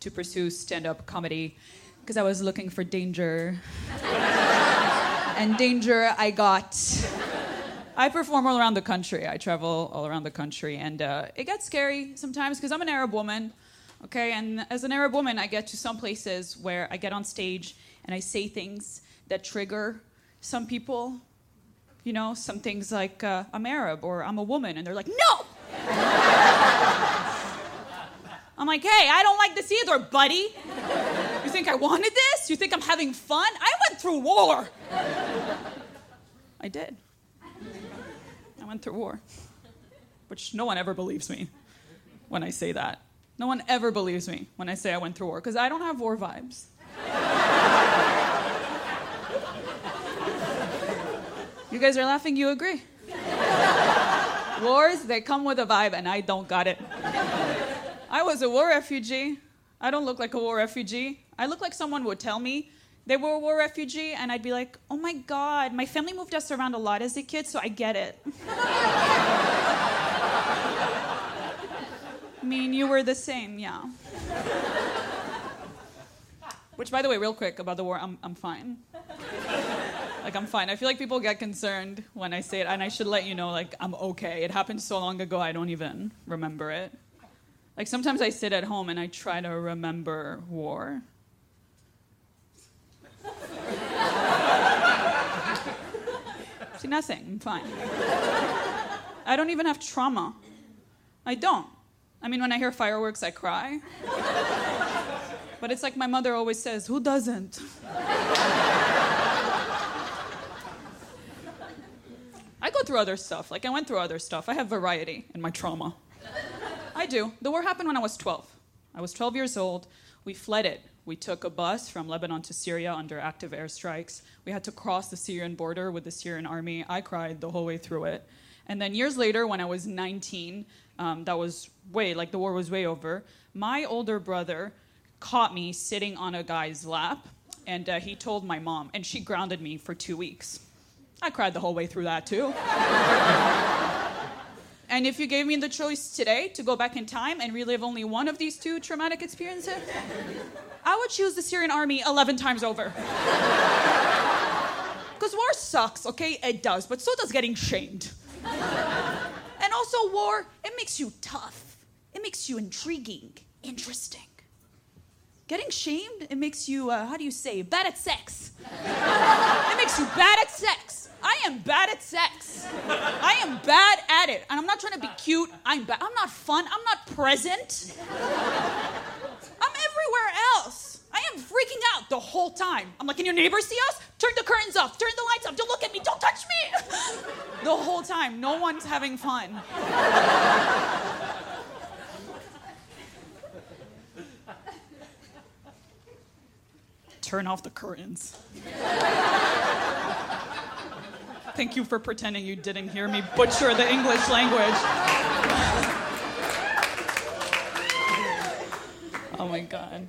to pursue stand up comedy because I was looking for danger. and danger I got. I perform all around the country. I travel all around the country, and uh, it gets scary sometimes because I'm an Arab woman, okay? And as an Arab woman, I get to some places where I get on stage and I say things that trigger some people. You know, some things like, uh, I'm Arab or I'm a woman, and they're like, no! I'm like, hey, I don't like this either, buddy. You think I wanted this? You think I'm having fun? I went through war. I did. I went through war. Which no one ever believes me when I say that. No one ever believes me when I say I went through war, because I don't have war vibes. you guys are laughing, you agree. Wars, they come with a vibe, and I don't got it. I was a war refugee. I don't look like a war refugee. I look like someone would tell me they were a war refugee, and I'd be like, oh my God, my family moved us around a lot as a kid, so I get it. I mean, you were the same, yeah. Which, by the way, real quick about the war, I'm, I'm fine. Like, I'm fine. I feel like people get concerned when I say it, and I should let you know, like, I'm okay. It happened so long ago, I don't even remember it. Like sometimes I sit at home and I try to remember war. See, nothing. I'm fine. I don't even have trauma. I don't. I mean, when I hear fireworks, I cry. But it's like my mother always says, who doesn't? I go through other stuff. Like, I went through other stuff. I have variety in my trauma. Do. The war happened when I was 12. I was 12 years old. We fled it. We took a bus from Lebanon to Syria under active airstrikes. We had to cross the Syrian border with the Syrian army. I cried the whole way through it. And then years later, when I was 19, um, that was way, like the war was way over, my older brother caught me sitting on a guy's lap, and uh, he told my mom, and she grounded me for two weeks. I cried the whole way through that, too. And if you gave me the choice today to go back in time and relive only one of these two traumatic experiences, I would choose the Syrian army 11 times over. Because war sucks, okay? It does, but so does getting shamed. and also, war, it makes you tough, it makes you intriguing, interesting. Getting shamed, it makes you, uh, how do you say, bad at sex. it makes you bad at sex. I am bad at sex. I am bad at it. And I'm not trying to be cute. I'm bad. I'm not fun. I'm not present. I'm everywhere else. I am freaking out the whole time. I'm like, can your neighbors see us? Turn the curtains off. Turn the lights off. Don't look at me. Don't touch me. the whole time. No one's having fun. Turn off the curtains. Thank you for pretending you didn't hear me butcher the English language. oh my God.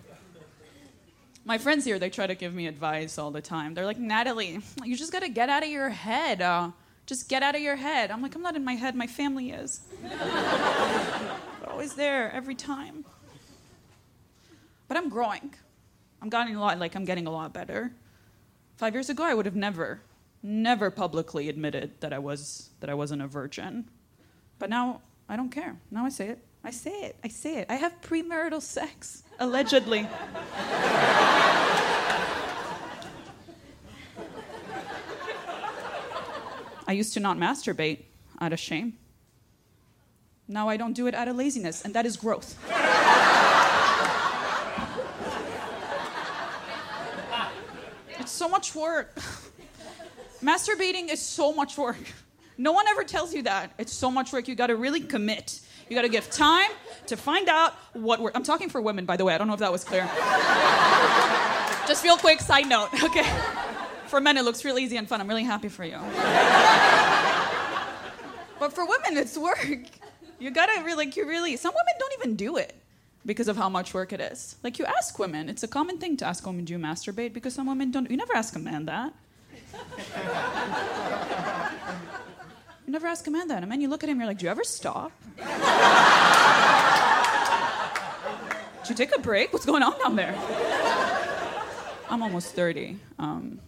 My friends here, they try to give me advice all the time. They're like, Natalie, you just gotta get out of your head. Uh, just get out of your head. I'm like, I'm not in my head, my family is. They're always there every time. But I'm growing. I'm getting a lot, like, I'm getting a lot better. Five years ago, I would have never, never publicly admitted that I was that I wasn't a virgin. But now I don't care. Now I say it. I say it. I say it. I have premarital sex, allegedly. I used to not masturbate out of shame. Now I don't do it out of laziness, and that is growth. it's so much work. Masturbating is so much work. No one ever tells you that. It's so much work. You got to really commit. You got to give time to find out what. I'm talking for women, by the way. I don't know if that was clear. Just real quick side note, okay? For men, it looks real easy and fun. I'm really happy for you. but for women, it's work. You gotta really, like, you really. Some women don't even do it because of how much work it is. Like, you ask women. It's a common thing to ask women, "Do you masturbate?" Because some women don't. You never ask a man that. You never ask a man that. And man, you look at him, you're like, do you ever stop? Did you take a break? What's going on down there? I'm almost 30. Um,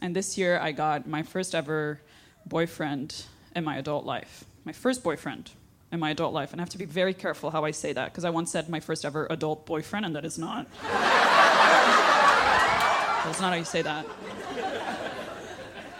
and this year I got my first ever boyfriend in my adult life. My first boyfriend in my adult life. And I have to be very careful how I say that because I once said my first ever adult boyfriend, and that is not. That's not how you say that.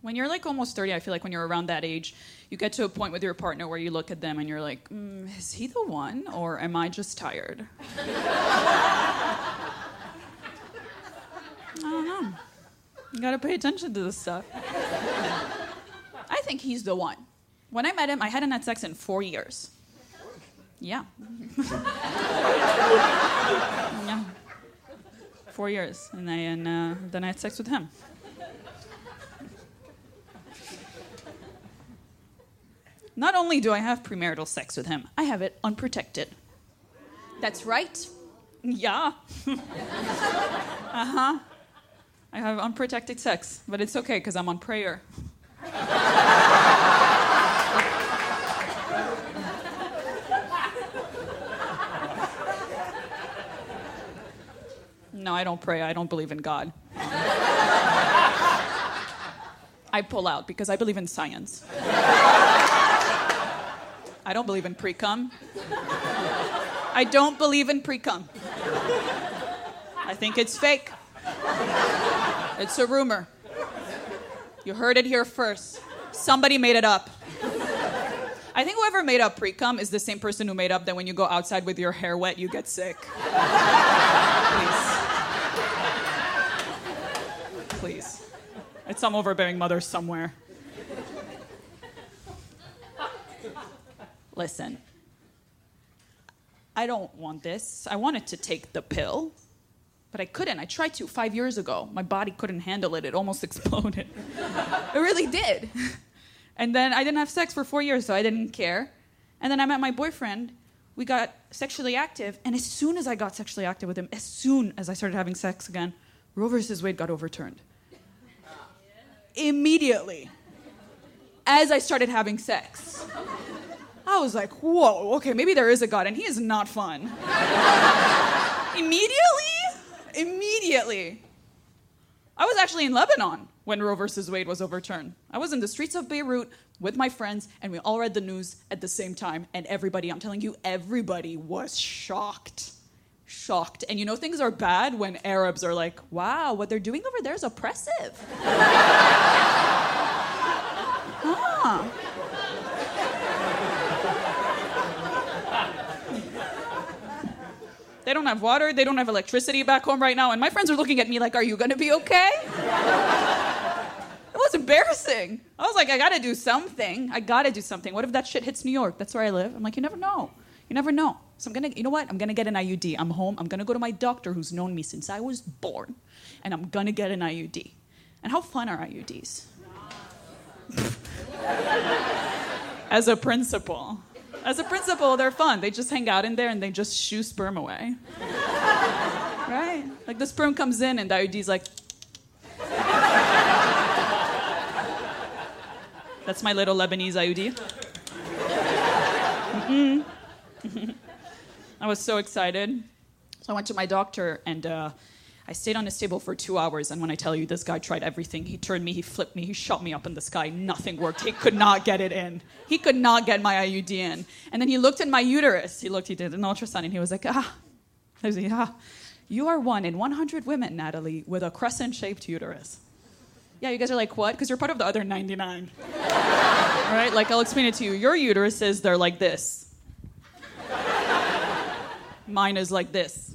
when you're like almost 30 i feel like when you're around that age you get to a point with your partner where you look at them and you're like mm, is he the one or am i just tired? I don't know. You gotta pay attention to this stuff. I think he's the one. When i met him i hadn't had sex in four years. Yeah. Yeah. Four years and, I, and uh, then i had sex with him Not only do I have premarital sex with him, I have it unprotected. That's right. Yeah. uh huh. I have unprotected sex, but it's okay because I'm on prayer. No, I don't pray. I don't believe in God. I pull out because I believe in science. I don't believe in pre cum. I don't believe in pre cum. I think it's fake. It's a rumor. You heard it here first. Somebody made it up. I think whoever made up pre cum is the same person who made up that when you go outside with your hair wet, you get sick. Please. Please. It's some overbearing mother somewhere. Listen, I don't want this. I wanted to take the pill, but I couldn't. I tried to five years ago. My body couldn't handle it, it almost exploded. it really did. And then I didn't have sex for four years, so I didn't care. And then I met my boyfriend. We got sexually active, and as soon as I got sexually active with him, as soon as I started having sex again, Roe versus Wade got overturned. Immediately. As I started having sex. I was like, whoa, okay, maybe there is a God, and he is not fun. Immediately? Immediately. I was actually in Lebanon when Roe versus Wade was overturned. I was in the streets of Beirut with my friends, and we all read the news at the same time. And everybody, I'm telling you, everybody was shocked. Shocked. And you know, things are bad when Arabs are like, wow, what they're doing over there is oppressive. ah. They don't have water, they don't have electricity back home right now, and my friends are looking at me like, Are you gonna be okay? it was embarrassing. I was like, I gotta do something. I gotta do something. What if that shit hits New York? That's where I live. I'm like, You never know. You never know. So I'm gonna, you know what? I'm gonna get an IUD. I'm home. I'm gonna go to my doctor who's known me since I was born, and I'm gonna get an IUD. And how fun are IUDs? As a principle. As a principle, they're fun. They just hang out in there and they just shoo sperm away. right? Like the sperm comes in and the IUD's like. That's my little Lebanese IUD. I was so excited. So I went to my doctor and uh, I stayed on his table for two hours, and when I tell you this guy tried everything, he turned me, he flipped me, he shot me up in the sky. Nothing worked. He could not get it in. He could not get my IUD in. And then he looked at my uterus. He looked, he did an ultrasound, and he was like, ah, was like, ah, you are one in 100 women, Natalie, with a crescent-shaped uterus. Yeah, you guys are like, what? Because you're part of the other 99. right? Like, I'll explain it to you. Your uteruses, they're like this. Mine is like this.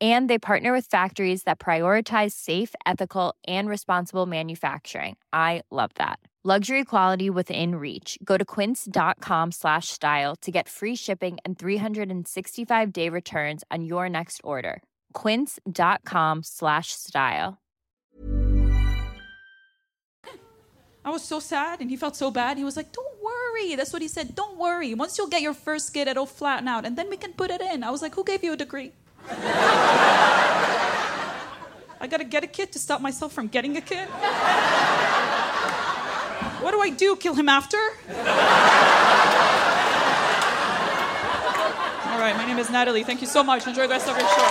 and they partner with factories that prioritize safe ethical and responsible manufacturing. I love that. Luxury quality within reach. Go to quince.com slash style to get free shipping and 365 day returns on your next order. quince.com slash style. I was so sad and he felt so bad. He was like don't worry. That's what he said. Don't worry. Once you'll get your first kid it'll flatten out and then we can put it in. I was like who gave you a degree I gotta get a kid to stop myself from getting a kid? What do I do? Kill him after? All right, my name is Natalie. Thank you so much. Enjoy the rest of your show.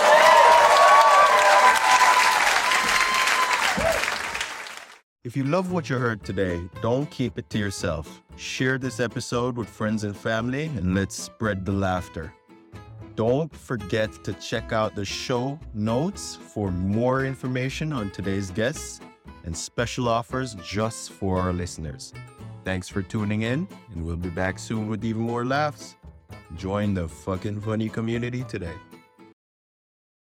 If you love what you heard today, don't keep it to yourself. Share this episode with friends and family, and let's spread the laughter. Don't forget to check out the show notes for more information on today's guests and special offers just for our listeners. Thanks for tuning in, and we'll be back soon with even more laughs. Join the FOQN Funny community today.